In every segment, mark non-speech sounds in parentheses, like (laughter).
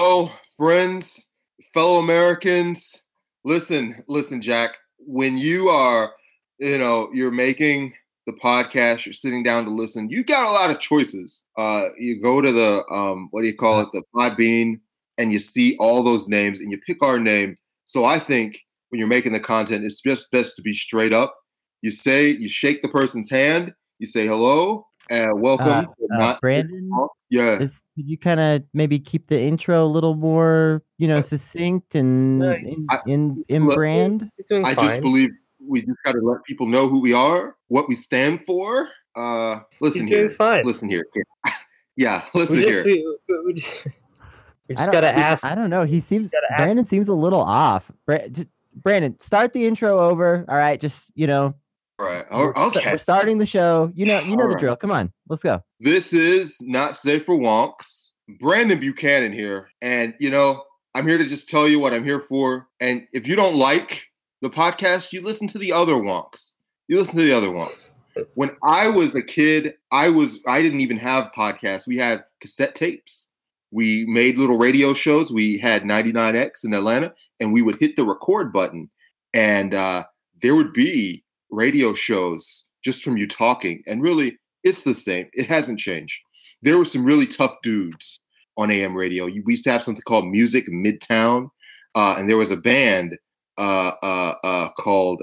Oh, friends, fellow Americans, listen, listen, Jack. When you are, you know, you're making the podcast, you're sitting down to listen, you got a lot of choices. Uh, you go to the um, what do you call it, the Podbean, and you see all those names, and you pick our name. So I think when you're making the content, it's just best to be straight up. You say, you shake the person's hand, you say hello, and welcome. Uh, uh, Brandyn, yeah. Could you kind of maybe keep the intro a little more, you know, succinct and Nice. in in, in Look, brand? He's I just believe we just got to let people know who we are, what we stand for. Uh, listen He's here. doing fine. Listen here. yeah, (laughs) listen we here. just, we, we, we just, (laughs) we I just don't- gotta ask. I don't know. He seems gotta ask- Brandyn seems a little off. Brandyn, start the intro over. All right, just you know, All right. we're, Oh, okay. we're starting the show. You know, you know All the right. drill. Come on, let's go. This is not safe for wonks. Brandyn Buchanan here, and you know I'm here to just tell you what I'm here for. And if you don't like the podcast, you listen to the other wonks. You listen to the other wonks. When I was a kid, I was I didn't even have podcasts. We had cassette tapes. We made little radio shows. We had 99X in Atlanta, and we would hit the record button, and uh, there would be radio shows just from you talking. And really, it's the same. It hasn't changed. There were some really tough dudes on AM radio. We used to have something called Music Midtown, uh, and there was a band uh, uh, uh, called.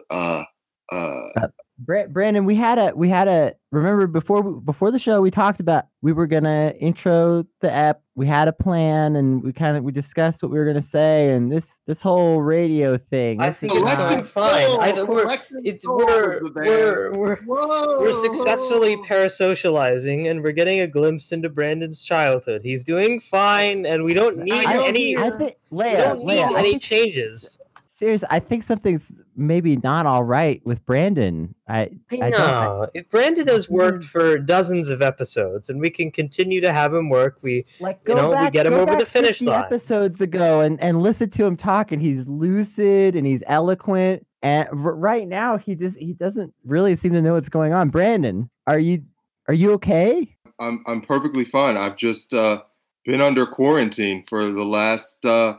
Bra- Brandyn, we had a we had a remember before before the show we talked about we were gonna intro the app. We had a plan and we kind of we discussed what we were gonna say and this this whole radio thing. I this think is it's not- going fine. I, Collective we're, it's, Soul we're, was the band. we're, we're, Whoa! we're successfully parasocializing and we're getting a glimpse into Brandyn's childhood. He's doing fine and we don't need I don't- any, I think we don't need Leia, I any think, changes. serious. I think something's maybe not all right with Brandyn. I I don't. I- if Brandyn has worked Mm. for dozens of episodes and we can continue to have him work. We like you go know, we back, get him go over the back finish 50 line. episodes ago and and listen to him talk and he's lucid and he's eloquent and r- right now he just he doesn't really seem to know what's going on brandyn are you are you okay I'm I'm perfectly fine. I've just uh, been under quarantine for the last uh,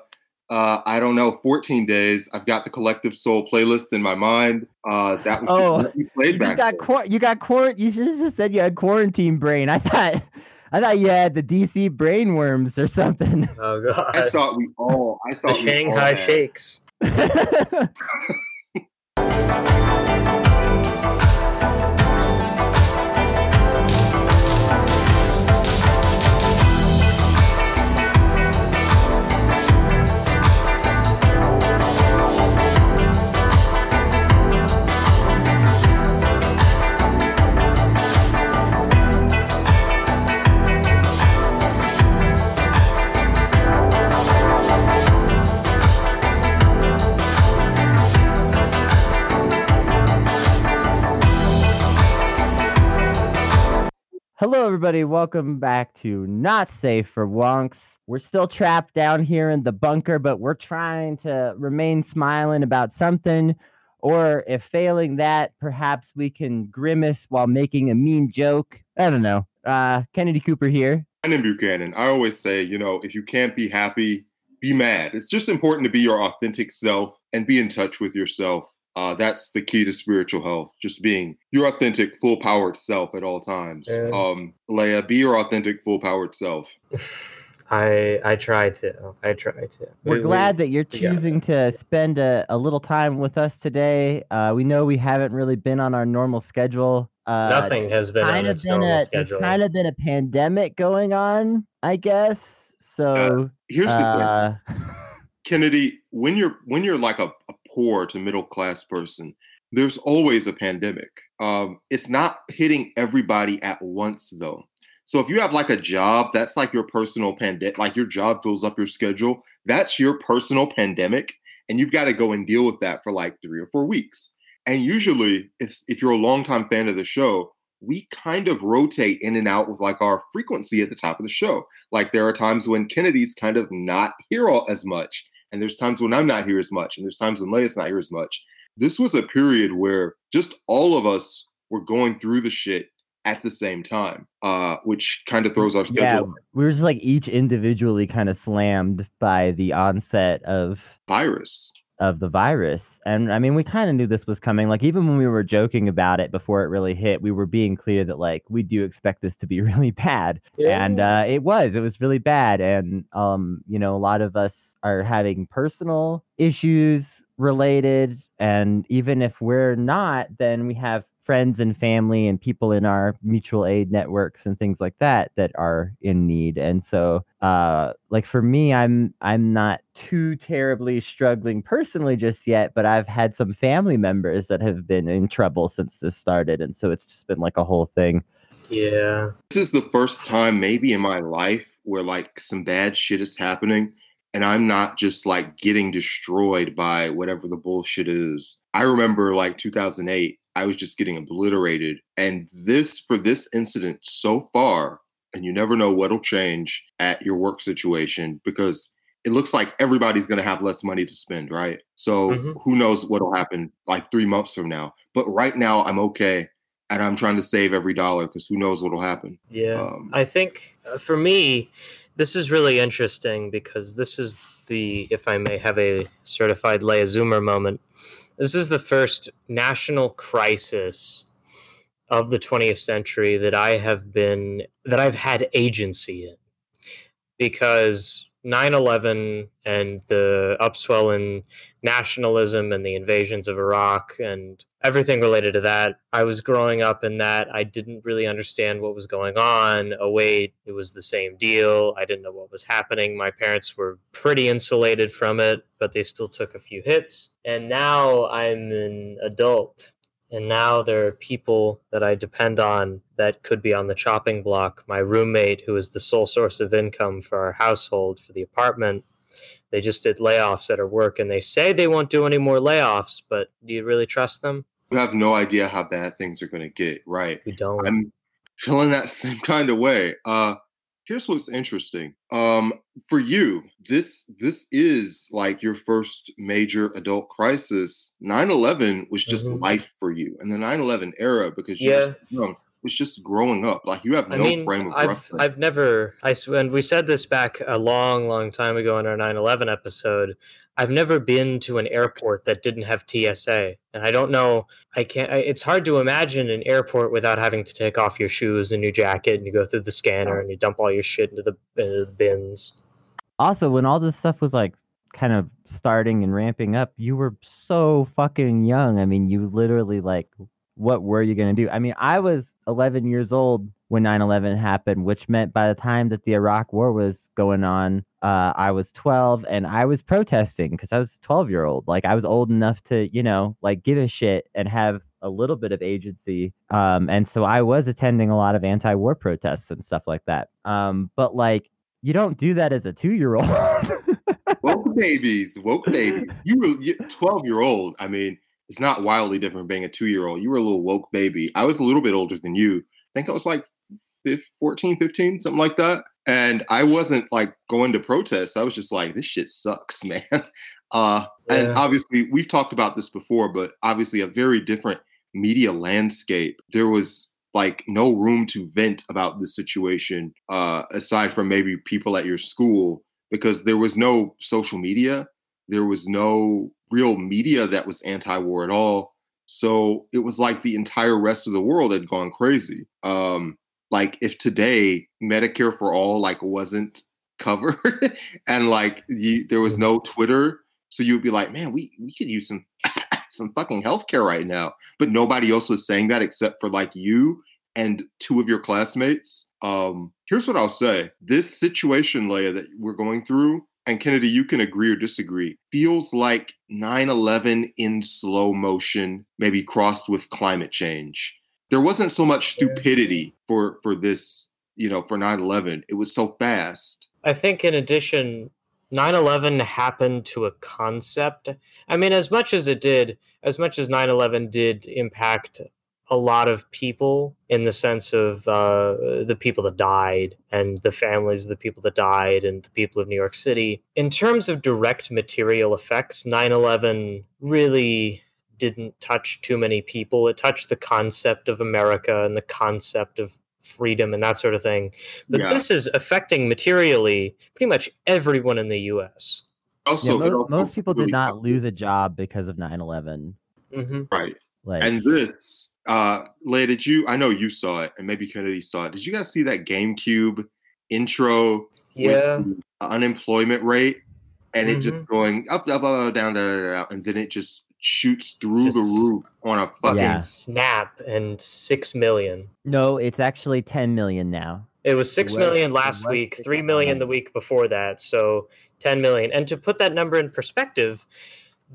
uh, I don't know 14 days. I've got the Collective Soul playlist in my mind. Uh, that was Oh, what we played you back. got then. quar- you got quar- you should have just said you had quarantine brain i thought (laughs) i thought you had the dc brain worms or something (laughs) oh god! I thought we all. I the thought we all Shanghai had- Shakes. (laughs) Hello, everybody. Welcome back to Not Safe for Wonks. We're still trapped down here in the bunker, but we're trying to remain smiling about something. Or if failing that, perhaps we can grimace while making a mean joke. I don't know. Uh, Kennedy Cooper here. Brandyn Buchanan. I always say, you know, if you can't be happy, be mad. It's just important to be your authentic self and be in touch with yourself. Uh, that's the key to spiritual health. Just being your authentic, full powered self at all times. Yeah. Um, Leia, be your authentic, full powered self. (sighs) I I try to. I try to. We're We- we- glad that you're we got choosing to spend a, a little time with us today. Uh, we know we haven't really been on our normal schedule. Uh, nothing has been on kind of its been normal a there's kind of been a pandemic going on, I guess. So Here's the thing. uh, (laughs) Kennedy, when you're when you're like a, a poor to middle class person, there's always a pandemic. Um, it's not hitting everybody at once though. So if you have like a job, that's like your personal pandemic. Like your job fills up your schedule. That's your personal pandemic, and you've got to go and deal with that for like three or four weeks. And usually, if if you're a longtime fan of the show, we kind of rotate in and out with like our frequency at the top of the show. Like there are times when Kennedy's kind of not here all, as much, and there's times when I'm not here as much, and there's times when Leia's not here as much. This was a period where just all of us were going through the shit at the same time, uh, which kind of throws our Yeah, schedule. we were just like each individually kind of slammed by the onset of Virus. Of the virus. And I mean, we kind of knew this was coming. Like, even when we were joking about it before it really hit, we were being clear that, like, we do expect this to be (laughs) really bad. And uh, it was, it was really bad. And, um, you know, a lot of us are having personal issues related. And even if we're not, then we have friends and family and people in our mutual aid networks and things like that that are in need and so uh like for me i'm i'm not too terribly struggling personally just yet but i've had some family members that have been in trouble since this started and so it's just been like a whole thing yeah. This is the first time maybe in my life where like some bad shit is happening and I'm not just like getting destroyed by whatever the bullshit is. I remember like 2008, I was just getting obliterated. And this, for this incident so far, and you never know what'll change at your work situation because it looks like everybody's going to have less money to spend, right? So Mhm. who knows what'll happen like three months from now. But right now, I'm okay. And I'm trying to save every dollar because who knows what'll happen. Yeah. Um, I think uh, for me, this is really interesting because this is the, if I may have a certified Leia Zoomer moment, this is the first national crisis of the 20th century that I have been, that I've had agency in. Because 9 11 and the upswell in nationalism and the invasions of Iraq and everything related to that. I was growing up in that. I didn't really understand what was going on. Oh, wait, it was the same deal. I didn't know what was happening. My parents were pretty insulated from it, but they still took a few hits. And now I'm an adult. And now there are people that I depend on that could be on the chopping block. My roommate, who is the sole source of income for our household, for the apartment, they just did layoffs at her work and they say they won't do any more layoffs, but do you really trust them? You have no idea how bad things are going to get, right? We don't. I'm feeling that (laughs) same kind of way. Uh here's what's interesting. Um for you, this this is like your first major adult crisis. 9/11 was just Mhm. life for you. And the 9/11 era because you Yeah. so young was just growing up. Like you have I no mean, frame of I've reference. I've never I and we said this back a long, long time ago in our 9/11 episode. I've never been to an airport that didn't have TSA, and I don't know. I can't. I, it's hard to imagine an airport without having to take off your shoes and your jacket, and you go through the scanner and you dump all your shit into the, into the bins. also when all this stuff was like kind of starting and ramping up you were so fucking young i mean you literally like what were you going to do i mean i was 11 years old when 9-11 happened which meant by the time that the iraq war was going on uh, i was 12 and i was protesting because i was 12 year old like i was old enough to you know like give a shit and have a little bit of agency um, and so i was attending a lot of anti-war protests and stuff like that um, but like you don't do that as a two year old. (laughs) woke babies, woke babies. You were 12 year old. I mean, it's not wildly different being a two year old. You were a little woke baby. I was a little bit older than you. I think I was like fif- 14, 15, something like that. And I wasn't like going to protests. I was just like, this shit sucks, (laughs) man. Uh, and obviously, we've talked about this before, but obviously, a very different media landscape. There was like no room to vent about the situation, uh, aside from maybe people at your school, because there was no social media. There was no real media that was anti war at all. So it was like the entire rest of the world had gone crazy. Um, like if today Medicare for all like wasn't covered (laughs) and like you, there was no Twitter, so you'd be like, man, we we could use some (laughs) some fucking healthcare right now. But nobody else was saying that except for like you and two of your classmates. Um, here's what I'll say: this situation, Leia, that we're going through, and Kennedy, you can agree or disagree, feels like 9/11 in slow motion, maybe crossed with climate change. There wasn't so much stupidity for for this, you know, for 9/11. It was so fast. I think in addition, 9/11 happened to a concept. I mean, as much as it did, as much as 9/11 did impact a lot of people in the sense of uh, the people that died and the families of the people that died and the people of New York City. In terms of direct material effects, 9/11 really didn't touch too many people. It touched the concept of America and the concept of freedom and that sort of thing. But Yeah. this is affecting materially pretty much everyone in the US. Also, yeah, it mo- also most people did not helped- lose a job because of 9-11 hmm right. like And this, uh, Leia, did you? I know you saw it, and maybe Kennedy saw it. Did you guys see that GameCube intro? Yeah. unemployment rate, and it just Mhm. going up, up, up, up, down, down, down, down, and then it just shoots through the roof on a fucking. Yeah. Snap and 6 million. no it's actually 10 million now It was six was- million last was week, six three million the week before that, so ten million. And to put that number in perspective,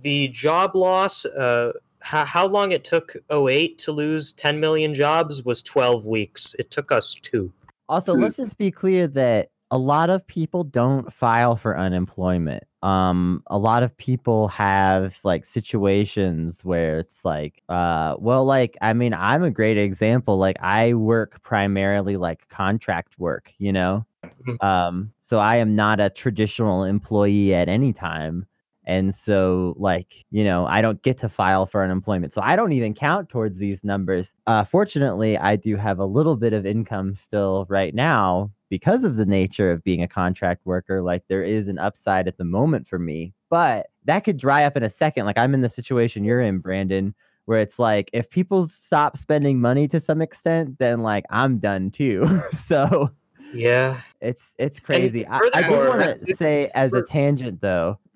the job loss, uh, how, how long it took 08 to lose 10 million jobs was 12 weeks. It took us two. Also, So- let's just be clear that a lot of people don't file for unemployment. Um, a lot of people have like situations where it's like, uh, well, like I mean, I'm a great example. Like I work primarily like contract work, you know. Mhm. Um, so I am not a traditional employee at any time. And so, like, you know, I don't get to file for unemployment. So I don't even count towards these numbers. Uh, fortunately, I do have a little bit of income still right now because of the nature of being a contract worker. Like, there is an upside at the moment for me, but that could dry up in a second. Like, I'm in the situation you're in, Brandyn, where it's like, if people stop spending money to some extent, then like I'm done too. (laughs) so, Yeah. it's it's crazy. I, I furthermore- want to say (laughs) as a tangent though (clears throat)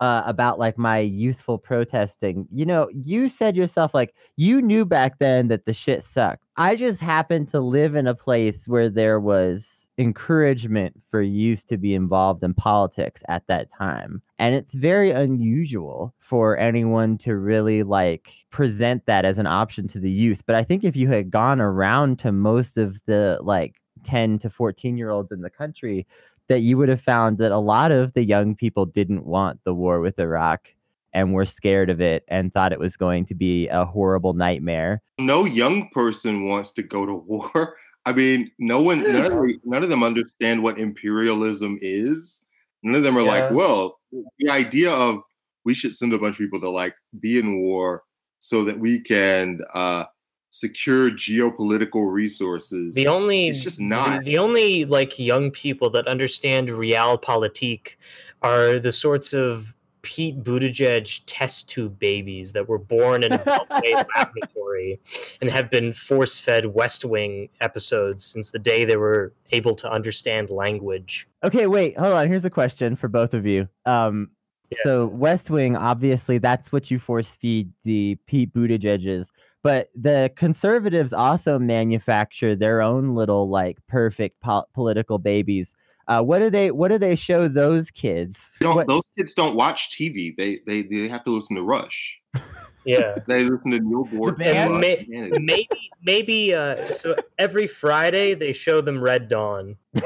uh, about like my youthful protesting. You know, you said yourself like you knew back then that the shit sucked. I just happened to live in a place where there was encouragement for youth to be involved in politics at that time. And it's very unusual for anyone to really like present that as an option to the youth. But I think if you had gone around to most of the like 10 to 14 year olds in the country, that you would have found that a lot of the young people didn't want the war with Iraq and were scared of it and thought it was going to be a horrible nightmare. No young person wants to go to (laughs) war. I mean, no one, none of, the- none of them understand what imperialism is. None of them are Yeah. like, well, the idea of we should send a bunch of people to like be in war so that we can uh, secure geopolitical resources. The only It's just the- not. the, only like young people that understand realpolitik are the sorts of Pete Buttigieg test tube babies that were born in a Beltway (laughs) laboratory and have been force fed West Wing episodes since the day they were able to understand language. Okay, wait, hold on. Here's a question for both of you. Um, Yeah. so West Wing, obviously, that's what you force feed the Pete Buttigieg's, but the conservatives also manufacture their own little like perfect po- political babies. Uh, what do they? What do they show those kids? Don't, What- those kids don't watch TV. They they they have to listen to Rush. (laughs) Yeah. (laughs) They listen to Neil Gordon. band? Rush, May- maybe maybe uh so every Friday they show them Red Dawn. (laughs)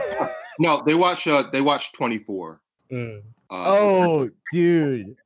No, they watch. Uh, they watch Twenty Four. Mm. Uh, oh, dude.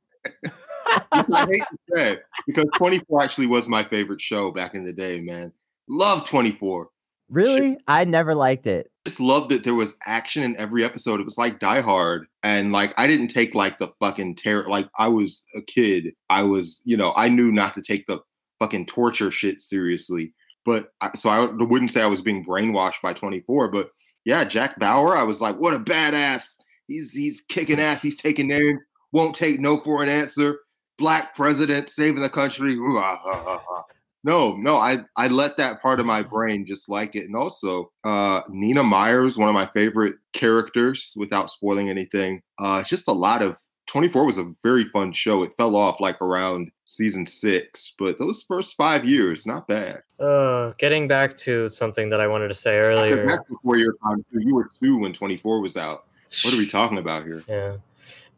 I hate to say it, because 24 actually was my favorite show back in the day, man. Love 24. Really? I never liked it. Just loved that there was action in every episode. It was like Die Hard. And like I didn't take like the fucking terror like I was a kid. I was, you know, I knew not to take the fucking torture shit seriously. But I, so I wouldn't say I was being brainwashed by 24, but yeah, Jack Bauer, I was like, what a badass. He's he's kicking ass, he's taking names, won't take no for an answer. Black president saving the country. Ooh, ah, ah, ah, ah. No, no, I I let that part of my brain just like it. And also, uh, Nina Myers, one of my favorite characters, without spoiling anything. Uh, just a lot of 24 was a very fun show. It fell off like around season six, but those first five years, not bad. Uh getting back to something that I wanted to say earlier. That's before your time. too. You were two when 24 was out. What are we talking about here? Yeah.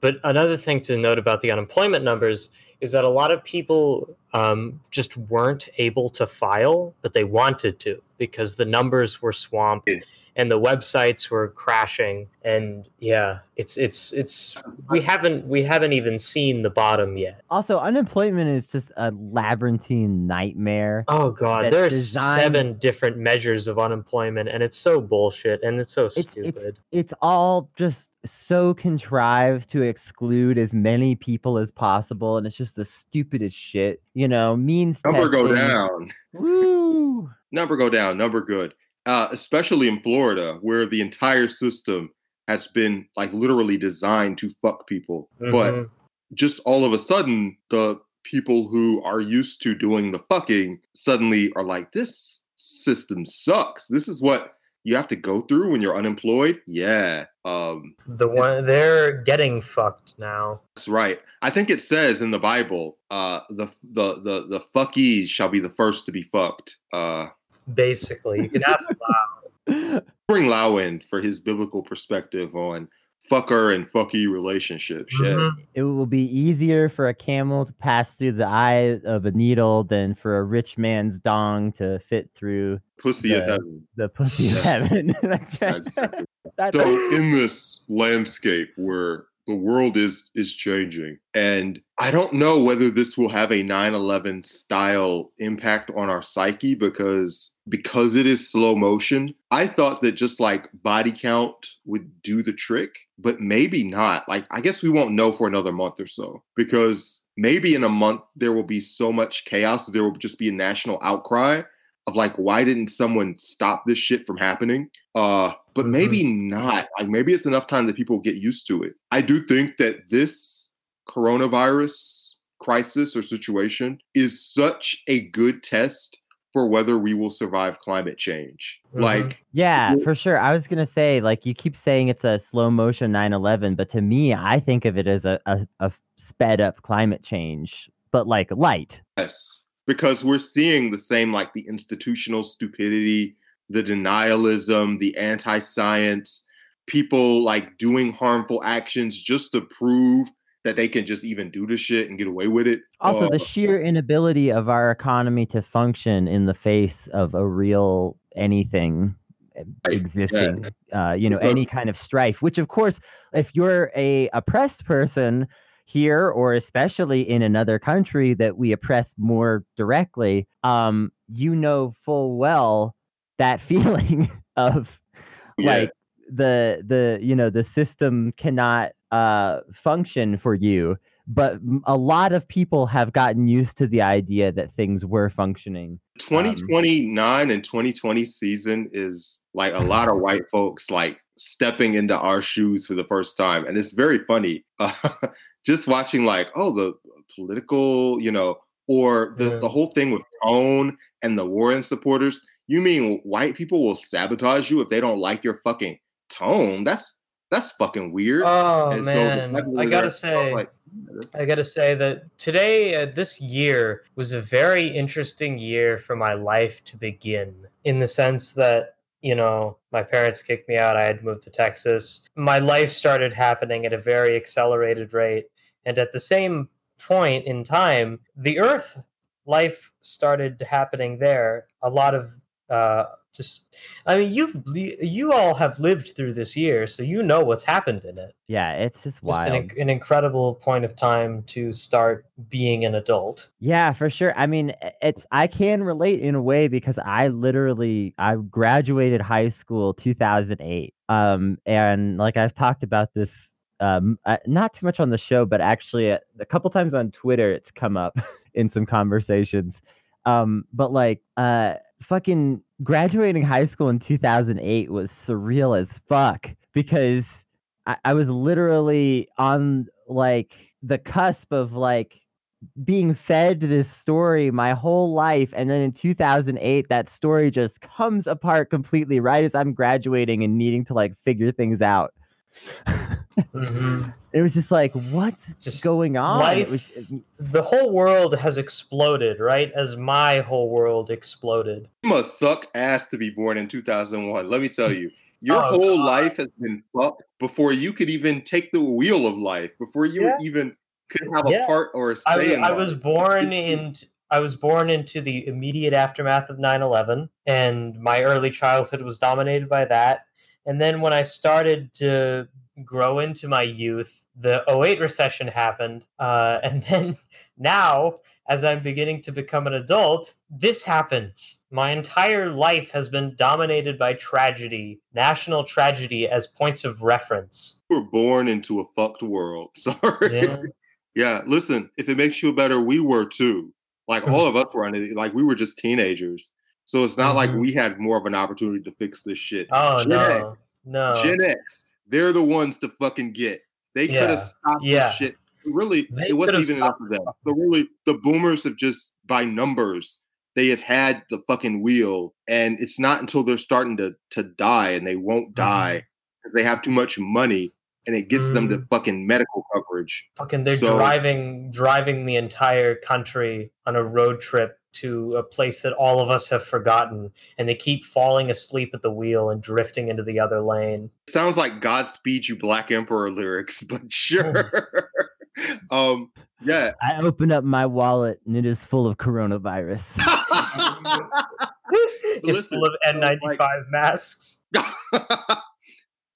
But another thing to note about the unemployment numbers is that a lot of people um, just weren't able to file, but they wanted to because the numbers were swamped. And the websites were crashing. And yeah, it's it's it's we haven't we haven't even seen the bottom yet. Also, unemployment is just a labyrinthine nightmare. Oh god, That there's design- seven different measures of unemployment, and it's so bullshit and it's so it's it's stupid. it's all just so contrived to exclude as many people as possible and it's just just the stupidest shit. You know, means Number go down. Woo! Number go down. Number good. Uh, especially in Florida, where the entire system has been like literally designed to fuck people. But Mhm. just all of a sudden, the people who are used to doing the fucking suddenly are like, this system sucks. This is what you have to go through when you're unemployed. Yeah. Um, the one they're getting fucked now. that's right. I think it says in the Bible, uh, the the the the fuckies shall be the first to be fucked. Uh, Basically, you can ask Lau. (laughs) bring Lau in for his biblical perspective on fucker and fucky relationships. Yeah. Mhm. it will be easier for a camel to pass through the eye of a needle than for a rich man's dong to fit through Pussy of heaven. the pussy (laughs) of heaven. (laughs) That's- Exactly. that's- so in this landscape where the world is is changing. And i don't know whether this will have a 9-11 style impact on our psyche because because it is slow motion. I thought that just like body count would do the trick but maybe not. Like i guess we won't know for another month or so because maybe in a month there will be so much chaos there will just be a national outcry of like why didn't someone stop this shit from happening uh but Mhm. maybe not like maybe it's enough time that people get used to it i do think that this coronavirus crisis or situation is such a good test for whether we will survive climate change Mhm. like Yeah, Well- for sure. I was gonna say, like, you keep saying it's a slow motion 9/11, but to me, I think of it as a, a, a sped up climate change, but like light. Yes, because we're seeing the same like the institutional stupidity, the denialism, the anti-science, people like doing harmful actions just to prove that they can just even do the shit and get away with it. Also, Uh, the sheer inability of our economy to function in the face of a real anything Right, yeah. existing, uh, you know, any kind of strife. Which, of course, if you're a oppressed person here, or especially in another country that we oppress more directly, um, you know full well that (laughs) feeling of yeah, like the the you know the system cannot uh function for you but a lot of people have gotten used to the idea that things were functioning. 2029 and 2020 season is like a lot of (laughs) white folks like stepping into our shoes for the first time and it's very funny. uh, (laughs) just watching like oh the political you know or the, Yeah. the whole thing with tone and the warren supporters you mean white people will sabotage you if they don't like your fucking tone that's that's fucking weird Oh And man, that I gotta say, like, I gotta say that today, uh, this year, was a very interesting year for my life to begin. In the sense that you know, my parents kicked me out. I had moved to Texas. My life started happening at a very accelerated rate, and at the same point in time, the Earth life started happening there. A lot of uh, just, I mean, you've you all have lived through this year, so you know what's happened in it yeah it's just just wild an, an incredible point of time to start being an adult. yeah for sure i mean it's i can relate in a way because i literally i graduated high school 2008 um and like i've talked about this um uh, not too much on the show but actually a, a couple times on twitter it's come up (laughs) in some conversations. Um but like uh fucking graduating high school in 2008 was surreal as fuck because I, I was literally on like the cusp of like being fed this story my whole life and then in 2008 that story just comes apart completely right as i'm graduating and needing to like figure things out (laughs) Mm-hmm. it was just like what's Just going on it was life- The whole world has exploded, right? As my whole world exploded. It must suck ass to be born in 2001. Let me tell you, your Oh, whole God. life has been fucked before you could even take the wheel of life, before you Yeah. even could have Yeah. a part or a say in I was born It's- in I was born into the immediate aftermath of 9/11 and my early childhood was dominated by that. And then when I started to grow into my youth, the 08 recession happened. Uh, (laughs) and then now as I'm beginning to become an adult, this happens. My entire life has been dominated by tragedy, national tragedy as points of reference. Were born into a fucked world. (laughs) Sorry. Yeah. Yeah, listen, if it makes you better, we were too. Like all (laughs) of us were on it. Like we were just teenagers. So it's not like Mhm. we had more of an opportunity to fix this shit. Oh Gen X, no, no. Gen X, they're the ones to fucking get. They could have stopped yeah. this shit. Really, They it wasn't even enough of them. So really, the boomers have just by numbers, they have had the fucking wheel, and it's not until they're starting to to die, and they won't Mm-hmm. die because they have too much money, and it gets them to fucking medical coverage. Fucking, they're So- driving driving the entire country on a road trip to a place that all of us have forgotten, and they keep falling asleep at the wheel and drifting into the other lane. Sounds like Godspeed You Black Emperor lyrics, (laughs) but sure. (laughs) um, yeah. I open up my wallet and it is full of coronavirus. (laughs) it's Listen, full of N95 like- masks.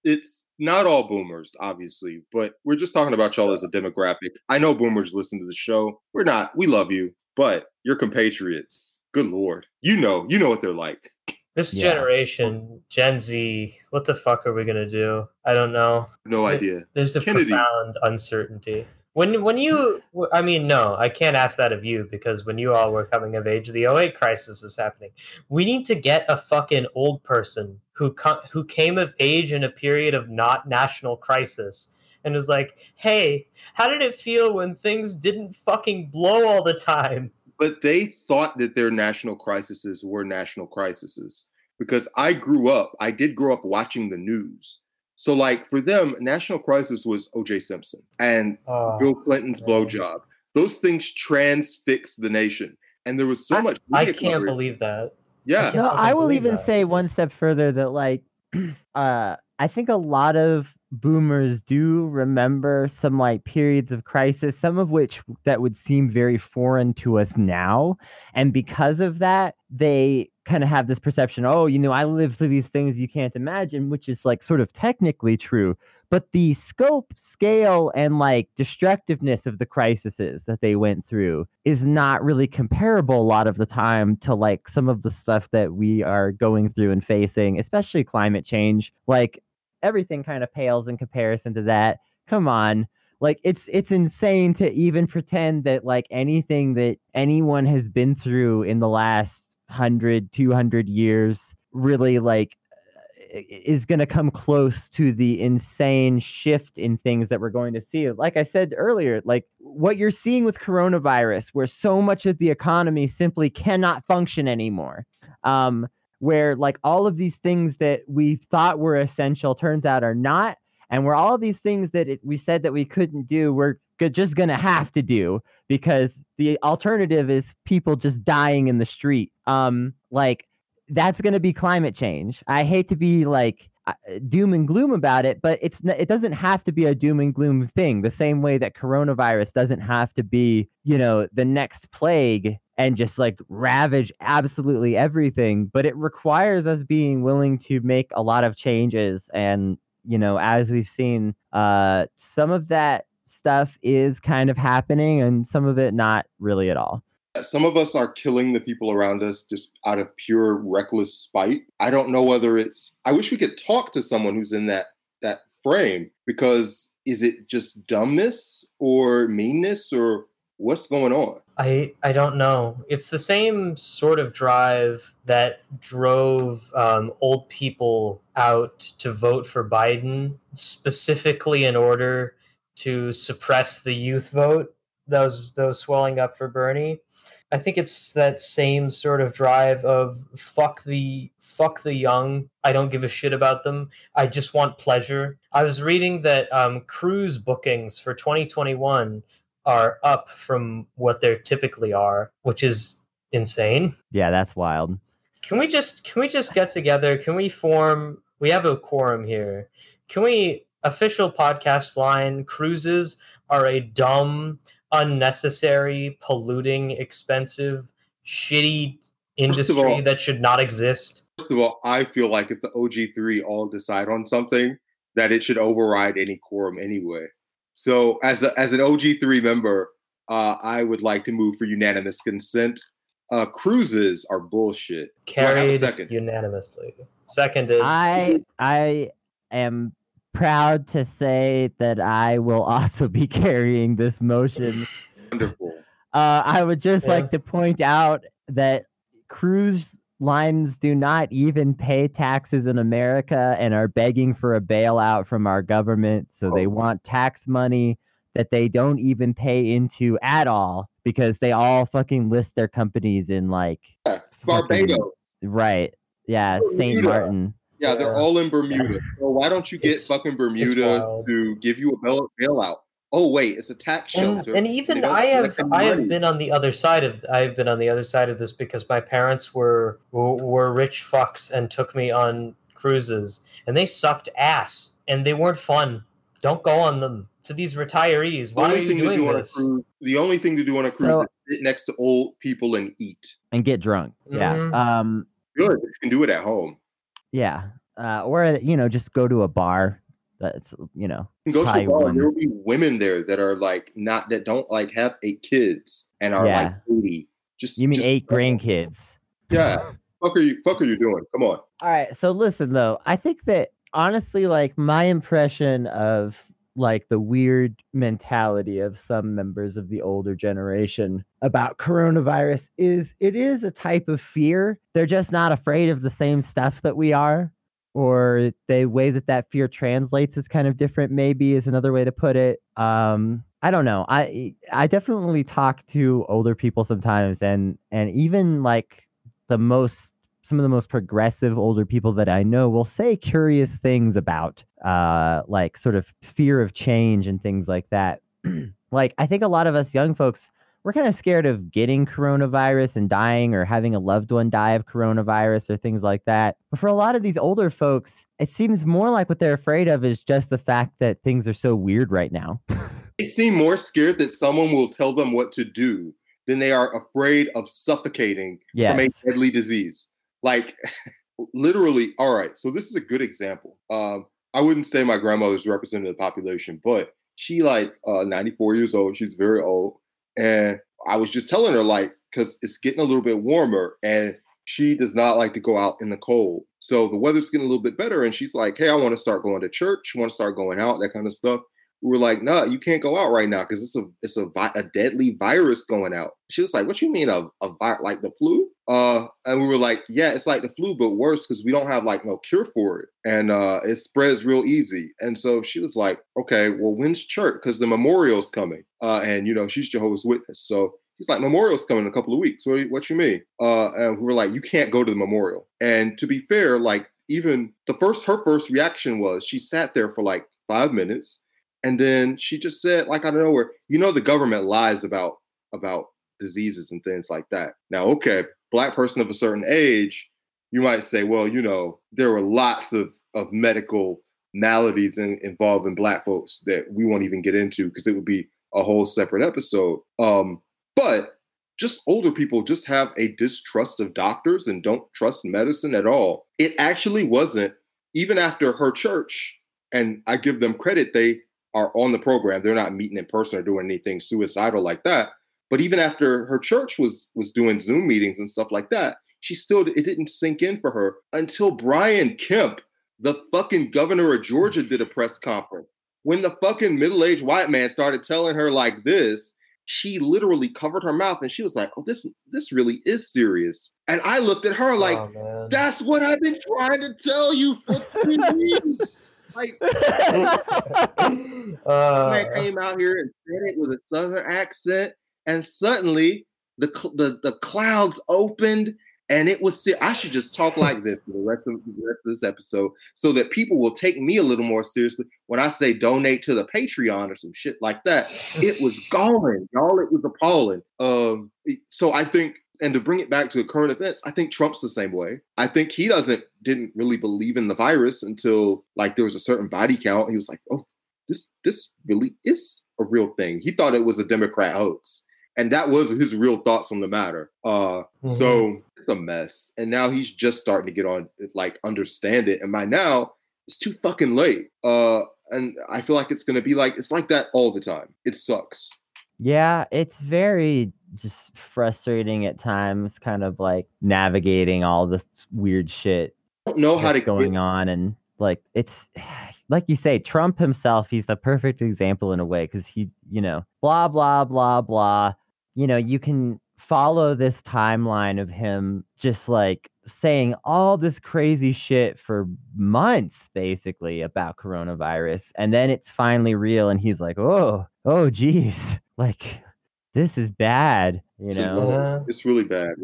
it's not all boomers, obviously, but we're just talking about y'all as a demographic. I know boomers listen to the show. We're not. We love you, but your compatriots. Good lord, you know, you know what they're like. This Yeah. generation, Gen Z, what the fuck are we gonna do? I don't know. No Wait. idea. There's a Kennedy. profound uncertainty. When when you, I mean, no, I can't ask that of you because when you all were coming of age, the 08 crisis is happening. We need to get a fucking old person who co- who came of age in a period of not national crisis and was like, "Hey, how did it feel when things didn't fucking blow all the time?" But they thought that their national crises were national crises because I grew up. I did grow up watching the news. So, like for them, national crisis was O.J. Simpson and Oh, Bill Clinton's man. blowjob. Those things transfixed the nation, and there was so much. I can't coverage. believe that. Yeah, can't No, fucking I will even that. say one step further that like (clears throat) uh I think a lot of boomers do remember some like periods of crisis, some of which that would seem very foreign to us now. And because of that, they kind of have this perception, oh, you know, I lived through these things you can't imagine, which is like sort of technically true. But the scope, scale, and like destructiveness of the crises that they went through is not really comparable a lot of the time to like some of the stuff that we are going through and facing, especially climate change. Like everything kind of pales in comparison to that. Come on. Like it's it's insane to even pretend that like anything that anyone has been through in the last 100 200 years really like is going to come close to the insane shift in things that we're going to see. Like I said earlier, like what you're seeing with coronavirus, where so much of the economy simply cannot function anymore. Um, where like all of these things that we thought were essential turns out are not, and where all of these things that it, we said that we couldn't do, we're just to have to do because the alternative is people just dying in the street. Um, like that's to be climate change. I hate to be like doom and gloom about it, but it's it doesn't have to be a doom and gloom thing. The same way that coronavirus doesn't have to be, you know, the next plague and just like ravage absolutely everything, but it requires us being willing to make a lot of changes and, you know, as we've seen, uh some of that stuff is kind of happening and some of it not really at all. Some of us are killing the people around us just out of pure reckless spite. I don't know whether it's. I wish we could talk to someone who's in that that frame because is it just dumbness or meanness or what's going on? I I don't know. It's the same sort of drive that drove um, old people out to vote for Biden, specifically in order to suppress the youth vote that was swelling up for Bernie. I think it's that same sort of drive of fuck the fuck the young. I don't give a shit about them. I just want pleasure. I was reading that um, cruise bookings for 2021 are up from what they typically are, which is insane. Yeah, that's wild. Can we just can we just get together? Can we form we have a quorum here. Can we official podcast line cruises are a dumb, unnecessary, polluting, expensive, shitty industry all- that should not exist. First of all, I feel like if the OG3 all decide on something, that it should override any quorum anyway. So, as a, as an OG3 member, uh, I would like to move for unanimous consent. Uh, cruises are bullshit. Do I Carried second? unanimously. Seconded. I I am proud to say that I will also be (laughs) carrying this motion. Wonderful. Uh, I would just Yeah. like to point out that cruise lines do not even pay taxes in America and are begging for a bailout from our government. So they Oh. want tax money that they don't even pay into at all because they all fucking list their companies in like Yeah, Barbados. Right. Yeah, St. Bermuda. Martin. Yeah, they're all in Bermuda. So why don't you get It's- fucking Bermuda to give you a bailout? Oh wait, it's a tax shelter. and They even don't I have I have been on the other side of I have been on the other side of this because my parents were were, were rich fucks and took me on cruises and they sucked ass and they weren't fun. Don't go on them. To these retirees, The why are only you thing to doing do on a this? cruise. The only thing to do on a cruise So- is sit next to old people and eat. and get drunk. Yeah. Mhm. Um Good. You can do it at home. Yeah. Uh or you know, just go to a bar. That's you know. Go to a bar. one. There will be women there that are like not that don't like have eight kids and are Yeah. like eighty. Just You mean just- eight grandkids. Yeah. (laughs) Fuck are you? Fuck are you doing? Come on. All right. So listen though, I think that honestly, like my impression of like the weird mentality of some members of the older generation about coronavirus is it is a type of fear. They're just not afraid of the same stuff that we are. Or the way that that fear translates is kind of different, maybe is another way to put it. Um, I don't know. I I definitely talk to older people sometimes and and even like the most some of the most progressive older people that I know will say curious things about uh like sort of fear of change and things like that. (clears throat) like I think a lot of us young folks we're kind of scared of getting coronavirus and dying or having a loved one die of coronavirus or things like that. But for a lot of these older folks, it seems more like what they're afraid of is just the fact that things are so weird right now. (laughs) They seem more scared that someone will tell them what to do than they are afraid of suffocating yes. from a deadly disease. Like (laughs) literally, all right. So this is a good example. Um, I wouldn't say my grandmother's representative of the population, but she like uh 94 years old. She's very old. And I was just telling her, like, because it's getting a little bit warmer and she does not like to go out in the cold. So the weather's getting a little bit better. And she's like, Hey, I want to start going to church, want to start going out, that kind of stuff. We were like, no, you can't go out right now because it's a it's a, a deadly virus going out. She was like, what you mean a, a vi- like the flu? Uh, and we were like, yeah, it's like the flu, but worse because we don't have like no cure for it, and uh, it spreads real easy. And so she was like, okay, well, when's church? Because the memorial's coming, uh, and you know she's Jehovah's Witness, so he's like, memorial's coming in a couple of weeks. What, what you mean? Uh, and we were like, you can't go to the memorial. And to be fair, like even the first her first reaction was she sat there for like five minutes and then she just said like out of nowhere you know the government lies about about diseases and things like that. Now okay black person of a certain age you might say well you know there were lots of of medical maladies in, involving black folks that we won't even get into because it would be a whole separate episode. Um but just older people just have a distrust of doctors and don't trust medicine at all. It actually wasn't even after her church and i give them credit they are on the program. They're not meeting in person or doing anything suicidal like that. But even after her church was was doing Zoom meetings and stuff like that, she still it didn't sink in for her until Brian Kemp, the fucking governor of Georgia, did a press conference. When the fucking middle-aged white man started telling her like this, she literally covered her mouth and she was like, "Oh, this this really is serious." And I looked at her like, oh, "That's what I've been trying to tell you for three (laughs) years." Like, (laughs) Uh, came out here and said it with a southern accent, and suddenly the the, the clouds opened, and it was. I should just talk like this for the rest of the rest of this episode, so that people will take me a little more seriously when I say donate to the Patreon or some shit like that. It was galling, y'all. It was appalling. Um, so I think. And to bring it back to the current events, I think Trump's the same way. I think he doesn't didn't really believe in the virus until like there was a certain body count. He was like, "Oh, this this really is a real thing. He thought it was a Democrat hoax. And that was his real thoughts on the matter. Uh so it's a mess. And now he's just starting to get on like understand it. And by now, it's too fucking late. Uh and I feel like it's gonna be like it's like that all the time. It sucks. Yeah, it's very just frustrating at times, kind of like navigating all this weird shit I don't know how to going get, on and like it's (sighs) like you say, Trump himself, he's the perfect example in a way because he, you know, blah, blah, blah, blah. You know, you can follow this timeline of him just like saying all this crazy shit for months basically about coronavirus and then it's finally real and he's like oh oh geez (laughs) like this is bad you It's know annoying. Uh-huh. It's really bad.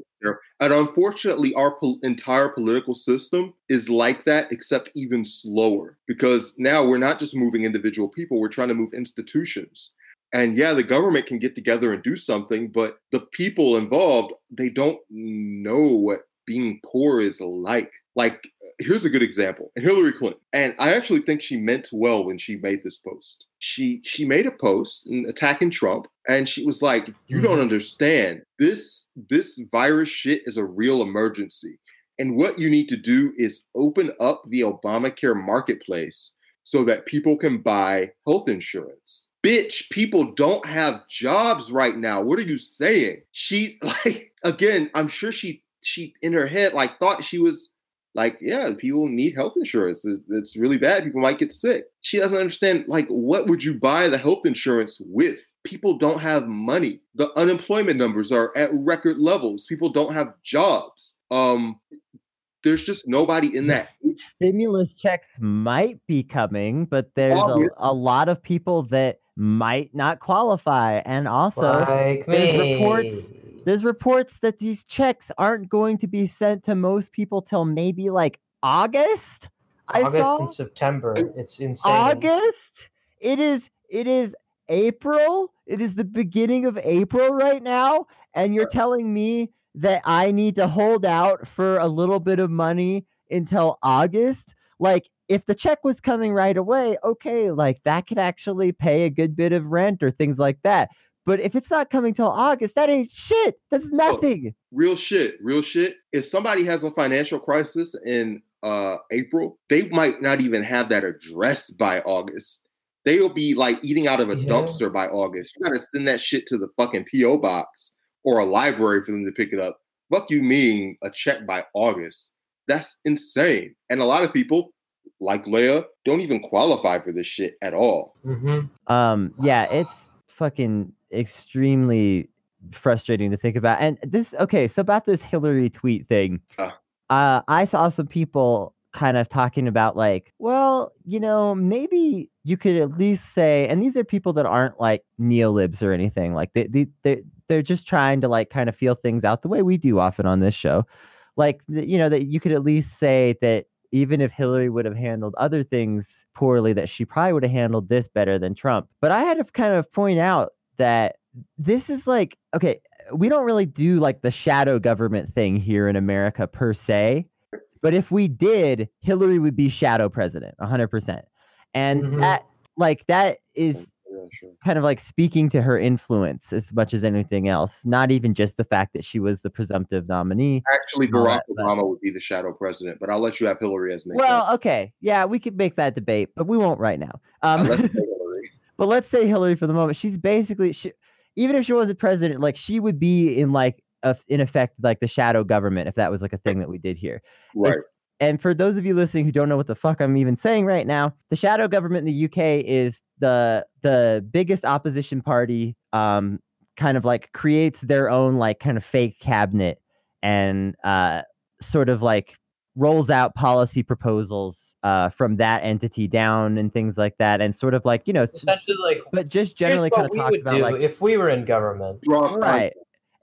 And unfortunately, our pol- entire political system is like that, except even slower. Because now we're not just moving individual people, we're trying to move institutions. And yeah, the government can get together and do something, but the people involved, they don't know what being poor is like. Like, here's a good example Hillary Clinton. And I actually think she meant well when she made this post. She she made a post attacking Trump, and she was like, You don't mm-hmm. understand. This this virus shit is a real emergency. And what you need to do is open up the Obamacare marketplace so that people can buy health insurance. Bitch, people don't have jobs right now. What are you saying? She (laughs) like again, I'm sure she she in her head like thought she was like, yeah, people need health insurance. It's really bad. People might get sick. She doesn't understand like what would you buy the health insurance with? People don't have money. The unemployment numbers are at record levels. People don't have jobs. Um there's just nobody in that (laughs) stimulus checks might be coming but there's a, a lot of people that might not qualify and also like there's me. reports- there's reports that these checks aren't going to be sent to most people till maybe like August. August and September. It's insane. August. It is it is April. It is the beginning of April right now, and you're telling me that I need to hold out for a little bit of money until August? Like if the check was coming right away, okay, like that could actually pay a good bit of rent or things like that. But if it's not coming till August, that ain't shit. That's nothing. real shit, real shit. If somebody has a financial crisis in uh April, they might not even have that addressed by August. They'll be like eating out of a Yeah. dumpster by August. You gotta send that shit to the fucking PO box or a library for them to pick it up. Fuck you mean a check by August? That's insane. And a lot of people, like Leia, don't even qualify for this shit at all. hmm Um, yeah, it's fucking extremely frustrating to think about. And this, okay, so about this Hillary tweet thing, Uh. uh, I saw some people kind of talking about like, well, you know, maybe you could at least say, and these are people that aren't like neolibs or anything, like they they they they're just trying to like kind of feel things out the way we do often on this show, like you know that you could at least say that even if Hillary would have handled other things poorly, that she probably would have handled this better than Trump. But I had to kind of point out that this is like, okay, we don't really do like the shadow government thing here in America per se. But if we did, Hillary would be shadow president, 100%. And Mhm. that, like, that is kind of like speaking to her influence as much as anything else, not even just the fact that she was the presumptive nominee. Actually, Barack but- Obama would be the shadow president, but I'll let you have Hillary as an example. Well, okay. Yeah, we could make that debate, but we won't right now. Uh, Um, Hillary. (laughs) but let's say Hillary for the moment. She's basically she, even if she wasn't president, like she would be in like a, in effect like the shadow government if that was like a thing that we did here. Right. And for those of you listening who don't know what the fuck I'm even saying right now, the shadow government in the UK is the the biggest opposition party. Um, kind of like creates their own like kind of fake cabinet and uh, sort of like rolls out policy proposals uh, from that entity down and things like that, and sort of like you know, Essentially, like but just generally kind of talks about like if we were in government. Right.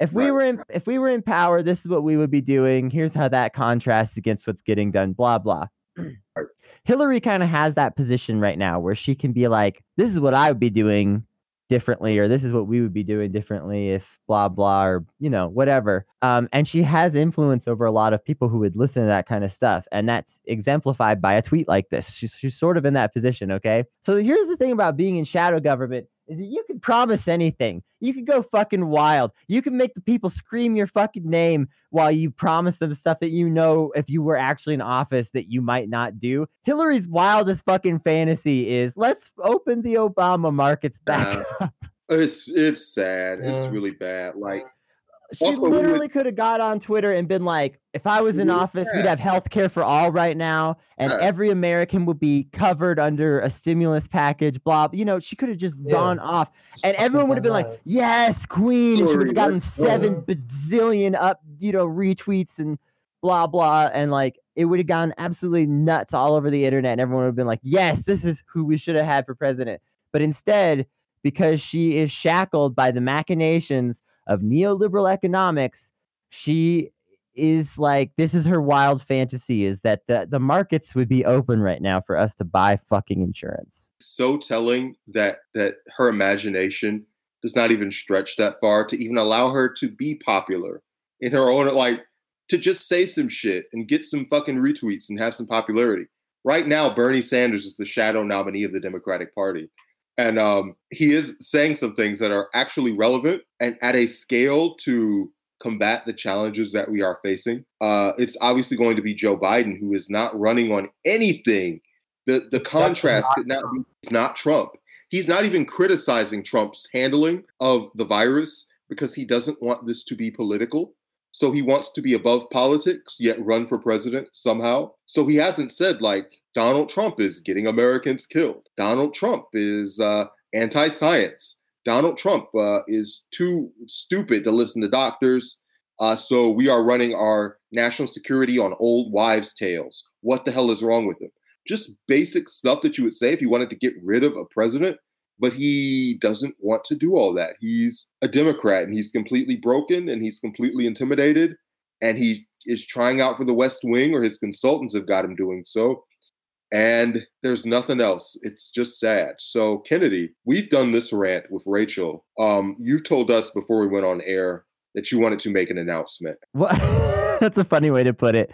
If we Right, were in if we were in power, this is what we would be doing. Here's how that contrasts against what's getting done. Blah blah. Right. (clears throat) Hillary kind of has that position right now where she can be like, "This is what I would be doing differently," or "This is what we would be doing differently if blah blah," or you know whatever. Um, and she has influence over a lot of people who would listen to that kind of stuff, and that's exemplified by a tweet like this. She's she's sort of in that position. Okay, so here's the thing about being in shadow government is that you can promise anything. You can go fucking wild. You can make the people scream your fucking name while you promise them stuff that you know if you were actually in office that you might not do. Hillary's wildest fucking fantasy is let's open the Obama markets back Uh, It's it's sad. It's really bad. Like she Also, literally could have got on Twitter and been like, if I was in Yeah. office, we'd have health care for all right now, and Yeah. every American would be covered under a stimulus package, blah. You know, she could have just Yeah. gone off Just and everyone would have been done like, "Yes, Queen!" And she would have gotten seven bazillion up, you know, retweets and blah blah, and like it would have gone absolutely nuts all over the internet, and everyone would have been like, "Yes, this is who we should have had for president." But instead, because she is shackled by the machinations of neoliberal economics, she is like, this is her wild fantasy: is that the the markets would be open right now for us to buy fucking insurance. so telling that that her imagination does not even stretch that far to even allow her to be popular in her own like to just say some shit and get some fucking retweets and have some popularity. Right now, Bernie Sanders is the shadow nominee of the Democratic Party. And um, he is saying some things that are actually relevant and at a scale to combat the challenges that we are facing. Uh, it's obviously going to be Joe Biden, who is not running on anything. The the Except contrast not could not be it's not Trump. He's not even criticizing Trump's handling of the virus because he doesn't want this to be political. So he wants to be above politics, yet run for president somehow. So he hasn't said like Donald Trump is getting Americans killed. Donald Trump is uh, anti-science. Donald Trump uh, is too stupid to listen to doctors. Uh, so we are running our national security on old wives' tales. What the hell is wrong with him? Just basic stuff that you would say if you wanted to get rid of a president but he doesn't want to do all that. He's a Democrat and he's completely broken and he's completely intimidated and he is trying out for the West Wing or his consultants have got him doing so. And there's nothing else. It's just sad. So, Kennedy, we've done this rant with Rachel. Um, you told us before we went on air that you wanted to make an announcement. What? (laughs) That's a funny way to put it.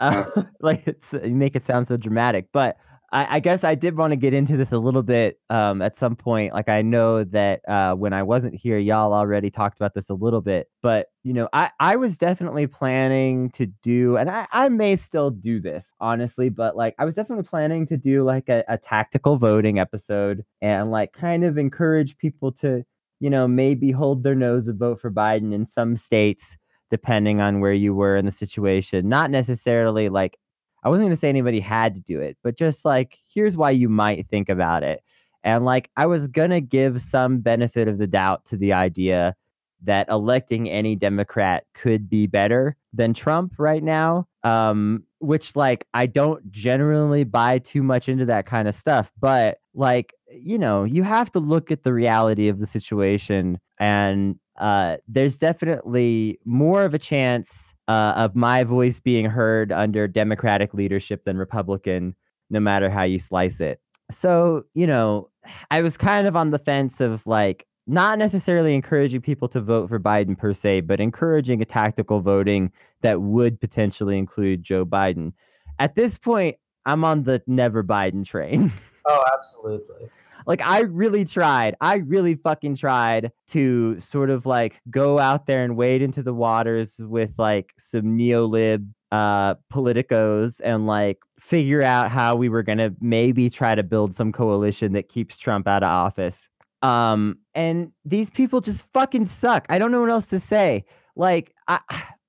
Uh, (laughs) like it's you make it sound so dramatic, but I, I guess I did want to get into this a little bit um, at some point. Like I know that uh, when I wasn't here, y'all already talked about this a little bit, but you know, I I was definitely planning to do, and I I may still do this honestly, but like I was definitely planning to do like a, a tactical voting episode and like kind of encourage people to you know maybe hold their nose and vote for Biden in some states depending on where you were in the situation. Not necessarily like I wasn't going to say anybody had to do it, but just like here's why you might think about it. And like I was going to give some benefit of the doubt to the idea that electing any Democrat could be better than Trump right now. Um, which like I don't generally buy too much into that kind of stuff, but like you know, you have to look at the reality of the situation and uh, there's definitely more of a chance uh, of my voice being heard under Democratic leadership than Republican, no matter how you slice it. So, you know, I was kind of on the fence of like not necessarily encouraging people to vote for Biden per se, but encouraging a tactical voting that would potentially include Joe Biden. At this point, I'm on the never Biden train. (laughs) Oh, absolutely. Like I really tried. I really fucking tried to sort of like go out there and wade into the waters with like some neolib uh politicos and like figure out how we were going to maybe try to build some coalition that keeps Trump out of office. Um and these people just fucking suck. I don't know what else to say. Like I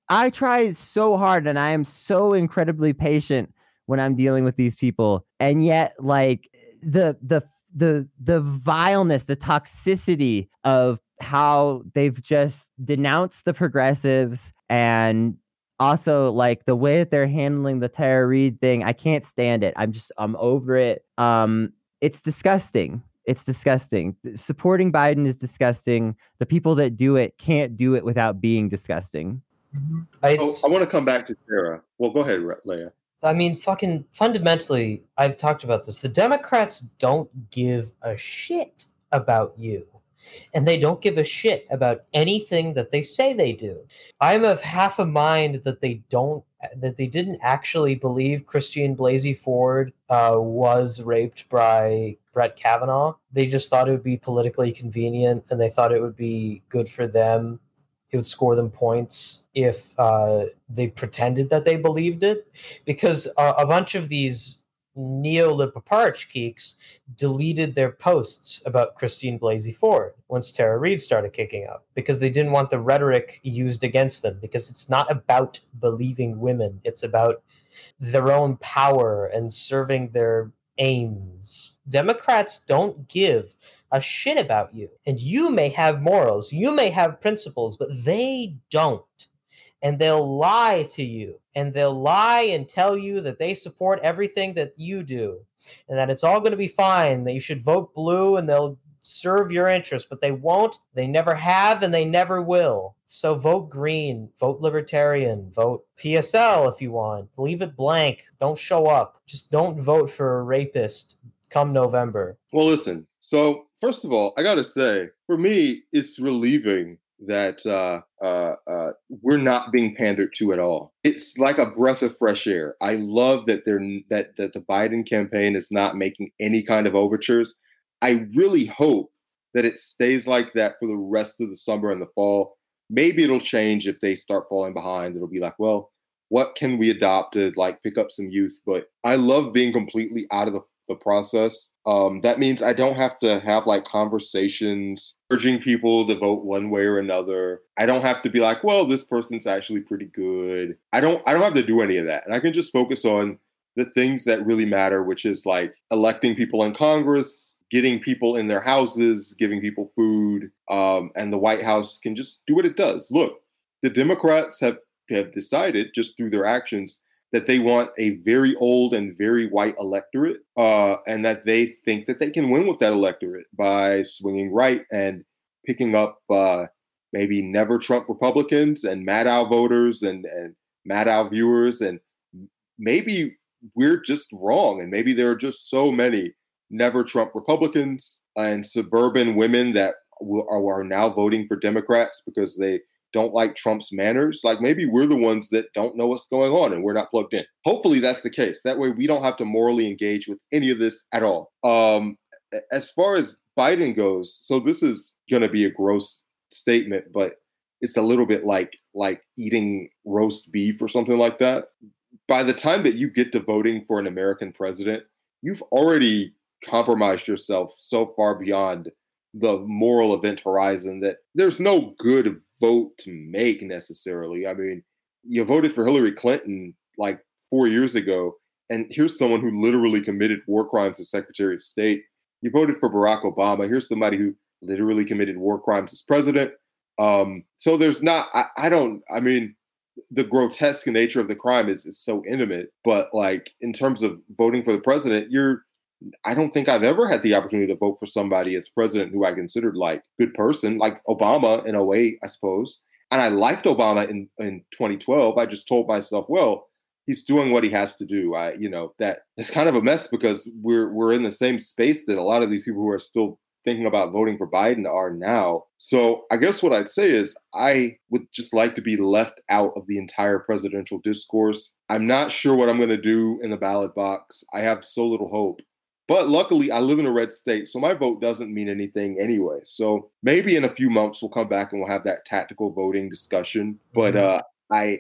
I try so hard and I am so incredibly patient when I'm dealing with these people and yet like the the the the vileness, the toxicity of how they've just denounced the progressives and also like the way that they're handling the Tara Reade thing, I can't stand it. I'm just I'm over it. Um it's disgusting. It's disgusting. Supporting Biden is disgusting. The people that do it can't do it without being disgusting. I, Oh, I want to come back to Sarah. Well, go ahead, Re- Leia. I mean, fucking fundamentally, I've talked about this. The Democrats don't give a shit about you. And they don't give a shit about anything that they say they do. I'm of half a mind that they don't, that they didn't actually believe Christine Blasey Ford uh, was raped by Brett Kavanaugh. They just thought it would be politically convenient and they thought it would be good for them it would score them points if uh, they pretended that they believed it because uh, a bunch of these neoliberparch deleted their posts about Christine Blasey Ford once Tara Reade started kicking up because they didn't want the rhetoric used against them because it's not about believing women. It's about their own power and serving their aims. Democrats don't give a shit about you. And you may have morals, you may have principles, but they don't. And they'll lie to you and they'll lie and tell you that they support everything that you do and that it's all going to be fine that you should vote blue and they'll serve your interests but they won't they never have and they never will. So vote green vote libertarian vote psl if you want leave it blank don't show up just don't vote for a rapist come november. Well listen so first of all i gotta say for me it's relieving that uh, uh, uh, we're not being pandered to at all. It's like a breath of fresh air. I love that they're that that the Biden campaign is not making any kind of overtures. I really hope that it stays like that for the rest of the summer and the fall. Maybe it'll change if they start falling behind. It'll be like, well, what can we adopt to like pick up some youth? But I love being completely out of the the process. Um, that means I don't have to have like conversations urging people to vote one way or another. I don't have to be like, well, this person's actually pretty good. I don't I don't have to do any of that. And I can just focus on the things that really matter, which is like electing people in Congress, getting people in their houses, giving people food, um, and the White House can just do what it does. Look, the Democrats have have decided just through their actions that they want a very old and very white electorate, uh, and that they think that they can win with that electorate by swinging right and picking up uh, maybe never Trump Republicans and Maddow voters and and Maddow viewers, and maybe we're just wrong, and maybe there are just so many never Trump Republicans and suburban women that are, are now voting for Democrats because they don't like Trump's manners. Like maybe we're the ones that don't know what's going on and we're not plugged in. Hopefully that's the case. That way we don't have to morally engage with any of this at all. Um, as far as Biden goes, so this is going to be a gross statement, but it's a little bit like like eating roast beef or something like that. By the time that you get to voting for an American president, you've already compromised yourself so far beyond the moral event horizon that there's no good vote to make necessarily. I mean, you voted for Hillary Clinton like four years ago, and here's someone who literally committed war crimes as Secretary of State. You voted for Barack Obama. Here's somebody who literally committed war crimes as president. Um, so there's not, I, I don't, I mean, the grotesque nature of the crime is, is so intimate, but like in terms of voting for the president, you're I don't think I've ever had the opportunity to vote for somebody as president who I considered like good person, like Obama in a way, I suppose. And I liked Obama in, in 2012. I just told myself, well, he's doing what he has to do. I, you know, that it's kind of a mess because we're we're in the same space that a lot of these people who are still thinking about voting for Biden are now. So I guess what I'd say is I would just like to be left out of the entire presidential discourse. I'm not sure what I'm going to do in the ballot box. I have so little hope. But luckily, I live in a red state, so my vote doesn't mean anything anyway. So maybe in a few months we'll come back and we'll have that tactical voting discussion. But mm-hmm. uh, I,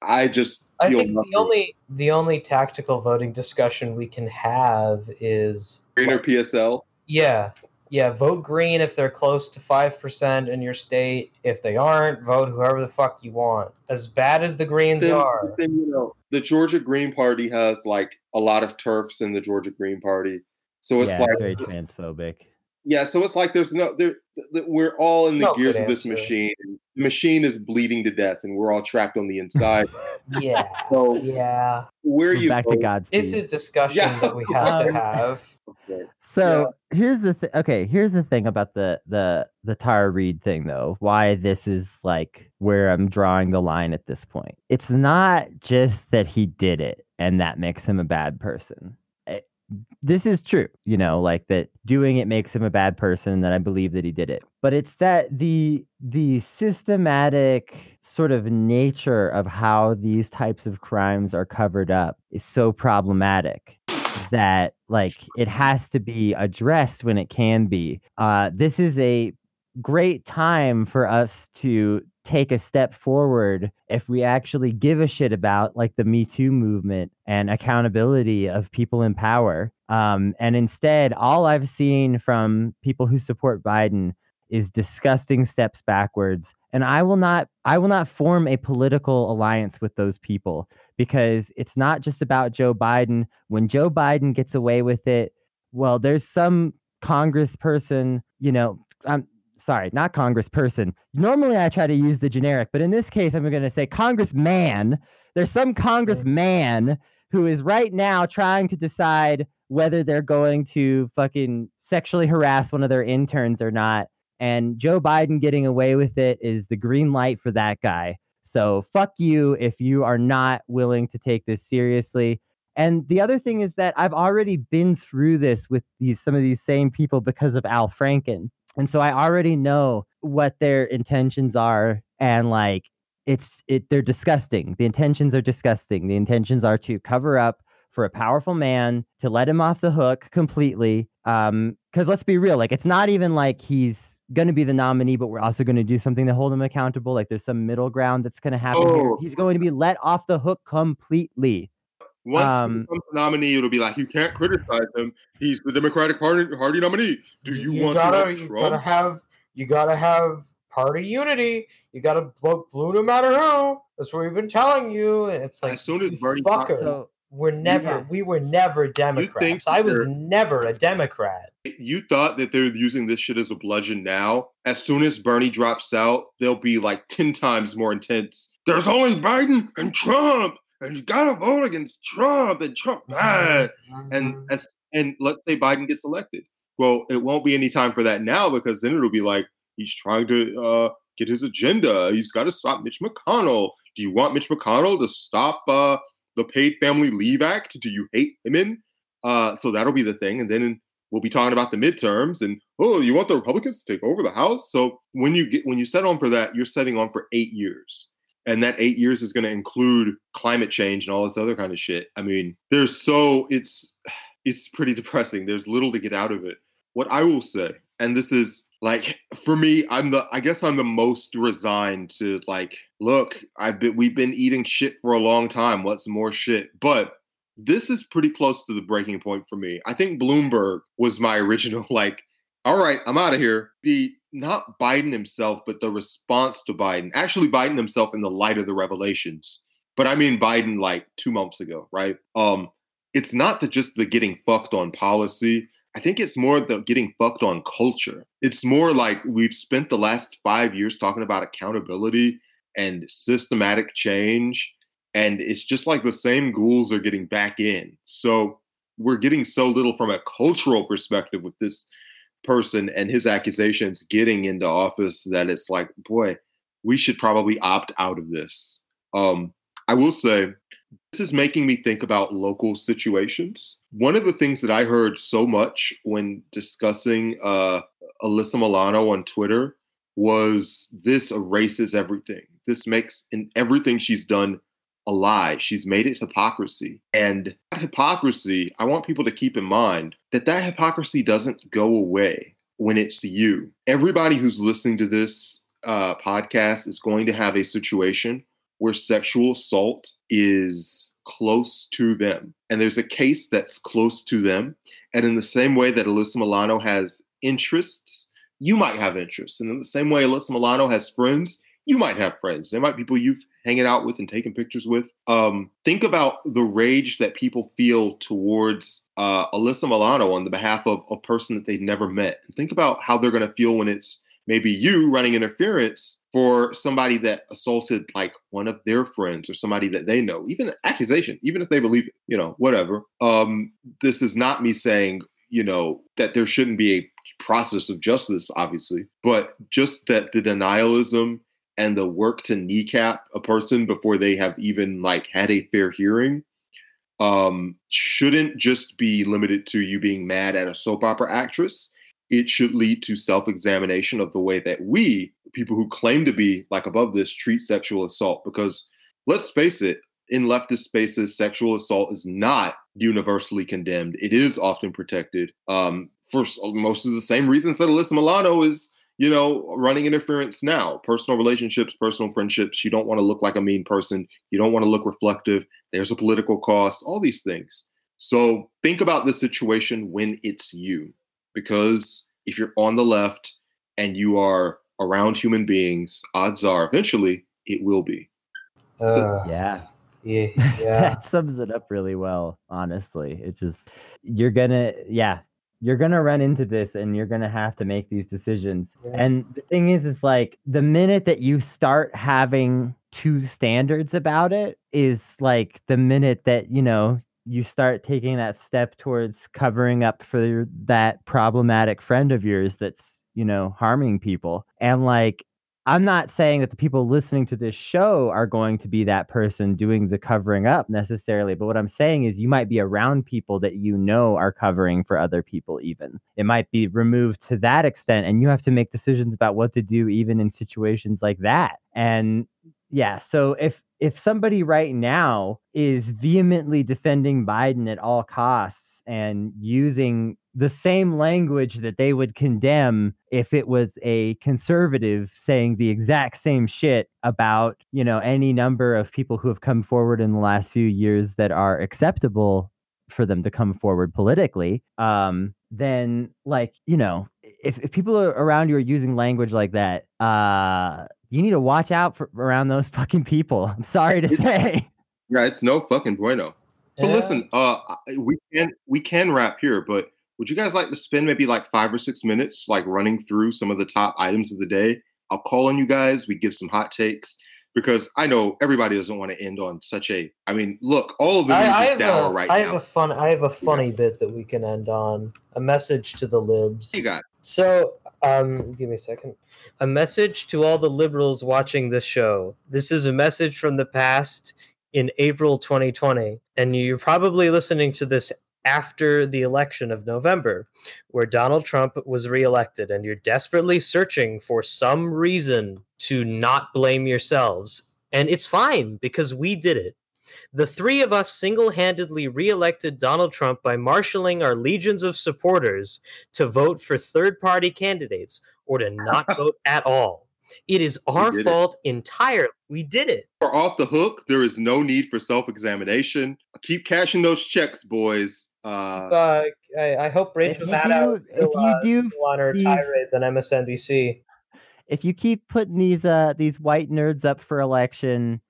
I just I think nothing. the only the only tactical voting discussion we can have is green PSL. Yeah, yeah, vote green if they're close to 5% in your state. If they aren't, vote whoever the fuck you want. As bad as the Greens then, are. Then, you know, the Georgia Green Party has like a lot of TERFs in the Georgia Green Party. So it's yeah, like very transphobic. Yeah, so it's like there's no there we're all in the no gears of this machine. The machine is bleeding to death and we're all trapped on the (laughs) inside. yeah. So yeah. Where you back to God's It's a discussion yeah. that we have to (laughs) have. Okay. So yeah. here's the thing. Okay, here's the thing about the the the Tara Reade thing, though. Why this is like where I'm drawing the line at this point. It's not just that he did it and that makes him a bad person. It, eh, this is true, you know, like that doing it makes him a bad person. That I believe that he did it, but it's that the the systematic sort of nature of how these types of crimes are covered up is so problematic that like it has to be addressed when it can be. Uh, this is a great time for us to take a step forward if we actually give a shit about like the Me Too movement and accountability of people in power. Um, and instead, all I've seen from people who support Biden is disgusting steps backwards. And I will not I will not form a political alliance with those people because it's not just about Joe Biden. When Joe Biden gets away with it, well, there's some congressperson, you know, I'm sorry, not congressperson. Normally I try to use the generic, but in this case, I'm going to say congressman. There's some congressman who is right now trying to decide whether they're going to fucking sexually harass one of their interns or not. And Joe Biden getting away with it is the green light for that guy. So fuck you if you are not willing to take this seriously. And the other thing is that I've already been through this with these some of these same people because of Al Franken. And so I already know what their intentions are and like it's it they're disgusting. The intentions are disgusting. The intentions are to cover up for a powerful man to let him off the hook completely. Um, because let's be real, like it's not even like he's going to be the nominee, but we're also going to do something to hold him accountable. Like there's some middle ground that's going to happen oh. here. He's going to be let off the hook completely. Once um, he becomes the nominee, it'll be like you can't criticize him. He's the Democratic Party party nominee. Do you, you want gotta, to? You gotta have you gotta have party unity. You gotta vote blue no matter who. That's what we've been telling you. It's like as soon as Bernie fucker. So, we're never yeah. we were never Democrats. I was never a Democrat. You thought that they're using this shit as a bludgeon now. As soon as Bernie drops out, they'll be like 10 times more intense. There's only Biden and Trump and you gotta vote against Trump and Trump bad. Mm-hmm. And mm-hmm. as and let's say Biden gets elected. Well, it won't be any time for that now because then it'll be like he's trying to uh, get his agenda. He's got to stop Mitch McConnell. Do you want Mitch McConnell to stop uh, the Paid Family Leave Act? Do you hate women? Uh, so that'll be the thing, and then we'll be talking about the midterms and oh, you want the Republicans to take over the House? So when you get when you set on for that, you're setting on for eight years and that eight years is going to include climate change and all this other kind of shit. I mean, there's so it's it's pretty depressing. There's little to get out of it. What I will say, and this is like for me, I'm the I guess I'm the most resigned to like, look, I've been we've been eating shit for a long time. What's more shit? But this is pretty close to the breaking point for me. I think Bloomberg was my (laughs) original like, all right, I'm out of here. The not Biden himself, but the response to Biden. Actually, Biden himself in the light of the revelations. But I mean Biden like two months ago, right? Um, it's not the, just the getting fucked on policy. I think it's more the getting fucked on culture. It's more like we've spent the last five years talking about accountability and systematic change. And it's just like the same ghouls are getting back in. So we're getting so little from a cultural perspective with this person and his accusations getting into office that it's like, boy, we should probably opt out of this. Um, I will say, this is making me think about local situations. One of the things that I heard so much when discussing uh, Alyssa Milano on Twitter was this erases everything. This makes in everything she's done a lie. She's made it hypocrisy. And that hypocrisy, I want people to keep in mind that that hypocrisy doesn't go away when it's you. Everybody who's listening to this uh, podcast is going to have a situation where sexual assault is close to them. And there's a case that's close to them. And in the same way that Alyssa Milano has interests, you might have interests. And in the same way Alyssa Milano has friends, you might have friends. There might be people you've hanging out with and taking pictures with. Um, think about the rage that people feel towards uh, Alyssa Milano on the behalf of a person that they've never met. And think about how they're going to feel when it's maybe you running interference for somebody that assaulted like one of their friends or somebody that they know. Even accusation, even if they believe it, you know, whatever. Um, this is not me saying, you know, that there shouldn't be a process of justice, obviously, but just that the denialism and the work to kneecap a person before they have even like had a fair hearing um, shouldn't just be limited to you being mad at a soap opera actress. It should lead to self examination of the way that we, people who claim to be like above this, treat sexual assault. Because let's face it, in leftist spaces, sexual assault is not universally condemned. It is often protected um, for most of the same reasons that Alyssa Milano is you know, running interference now, personal relationships, personal friendships. You don't want to look like a mean person. You don't want to look reflective. There's a political cost, all these things. So think about the situation when it's you, because if you're on the left and you are around human beings, odds are eventually it will be. Uh, Yeah. yeah, (laughs) yeah. that sums it up really well, honestly. It's just you're gonna yeah, you're gonna run into this and you're gonna have to make these decisions. Yeah. And the thing is, is like the minute that you start having two standards about it is like the minute that, you know, you start taking that step towards covering up for that problematic friend of yours that's, you know, harming people. And like I'm not saying that the people listening to this show are going to be that person doing the covering up necessarily, but what I'm saying is you might be around people that you know are covering for other people, even. It might be removed to that extent, and you have to make decisions about what to do, even in situations like that. And yeah, so if if somebody right now is vehemently defending Biden at all costs and using the same language that they would condemn if it was a conservative saying the exact same shit about, you know, any number of people who have come forward in the last few years that are acceptable for them to come forward politically, um, then like, you know, if, if people are around you are using language like that, uh, you need to watch out for around those (laughs) fucking people. I'm sorry to say. Yeah, it's no fucking bueno. So Yeah. listen, uh, we can we can wrap here, but would you guys like to spend maybe like five or six minutes like running through some of the top items of the day? I'll call on you guys. We give some hot takes because I know everybody doesn't want to end on such a. I mean, look, all of the news I is have, dour a, right I now. have a fun. I have a funny bit that we can end on. A message to the libs. you got So, um, give me a second. A message to all the liberals watching this show. This is a message from the past in April 2020, and you're probably listening to this after the election of November, where Donald Trump was reelected, and you're desperately searching for some reason to not blame yourselves. And it's fine because we did it. The three of us single handedly reelected Donald Trump by marshaling our legions of supporters to vote for third party candidates or to not (laughs) vote at all. It is our did it. fault entirely. We did it. We're off the hook. There is no need for self examination. Keep cashing those checks, boys. Uh, Uh, I, I hope Rachel Maddow do- is still, if you uh, do still on her these- tirades on MSNBC. If you keep putting these uh these white nerds up for election,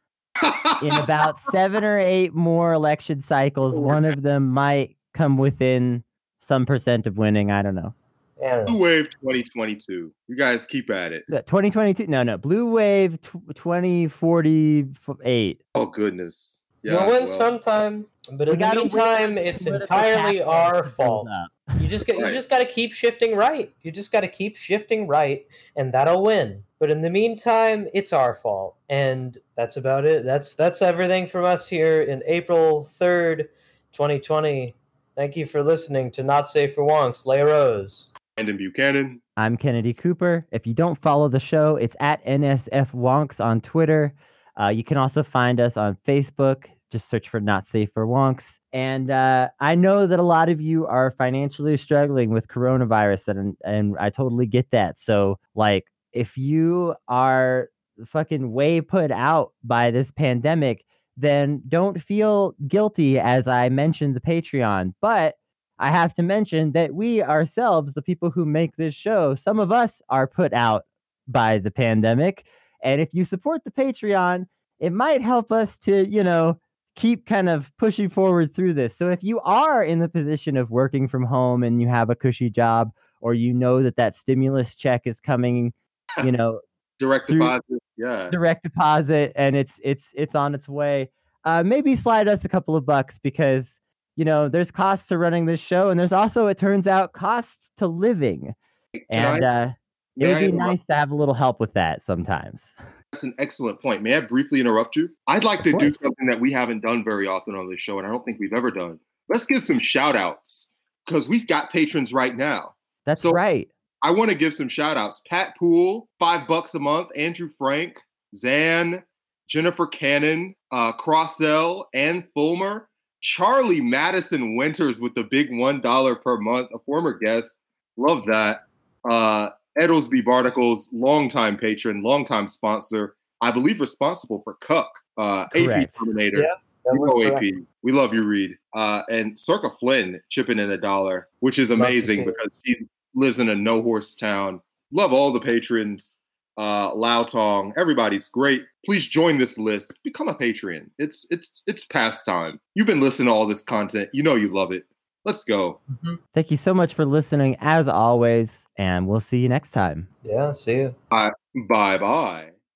in about (laughs) seven or eight more election cycles, one of them might come within some percent of winning. I don't know. I know. Blue Wave 2022. You guys keep at it. Uh, 2022? No, no. Blue Wave tw- 2048. Oh goodness. Yeah. we'll win well, sometime, but We in the gotta win meantime, it's entirely our fault. You just got, you just got to keep shifting right. You just got to keep shifting right, and that'll win. But in the meantime, it's our fault, and that's about it. That's that's everything from us here in April third, twenty twenty. Thank you for listening to Not Safe for Wonks. Leia Rose. Brandyn Buchanan. I'm Kennedy Cooper. If you don't follow the show, it's at NSF Wonks on Twitter. Uh, you can also find us on Facebook. Just search for Not Safe for Wonks. And uh, I know that a lot of you are financially struggling with coronavirus, and and I totally get that. So, like, if you are fucking way put out by this pandemic, then don't feel guilty. As I mentioned, the Patreon, but I have to mention that we ourselves, the people who make this show, some of us are put out by the pandemic. And if you support the Patreon, it might help us to, you know, keep kind of pushing forward through this. So if you are in the position of working from home and you have a cushy job, or you know that that stimulus check is coming, (laughs) you know, Direct deposit. Yeah. direct deposit and it's it's it's on its way uh maybe slide us a couple of bucks because you know there's costs to running this show and there's also it turns out costs to living Can and I, uh it would I be interrupt? nice to have a little help with that sometimes That's an excellent point. May I briefly interrupt you? I'd like Of to do something that we haven't done very often on this show, and I don't think we've ever done. Let's give some shout outs because we've got patrons right now. that's So- right I want to give some shout outs. Pat Poole, five bucks a month. Andrew Frank, Zan, Jennifer Cannon, uh, Crossell, and Fulmer, Charlie Madison Winters with the big $1 per month, a former guest. Love that. Uh, Edelsby Barticles, longtime patron, longtime sponsor. I believe responsible for Cuck, uh, AP Terminator. Yeah, That was. AP. We love you, Reed. Uh, and Circa Flynn chipping in a dollar, which is amazing because she lives in a no horse town. Love all the patrons. Uh, Lao Tong, everybody's great. Please join this list. Become a Patreon. It's it's it's past time. You've been listening to all this content. You know you love it. Let's go. Thank you so much for listening, as always, and we'll see you next time. Yeah, see you. Bye bye.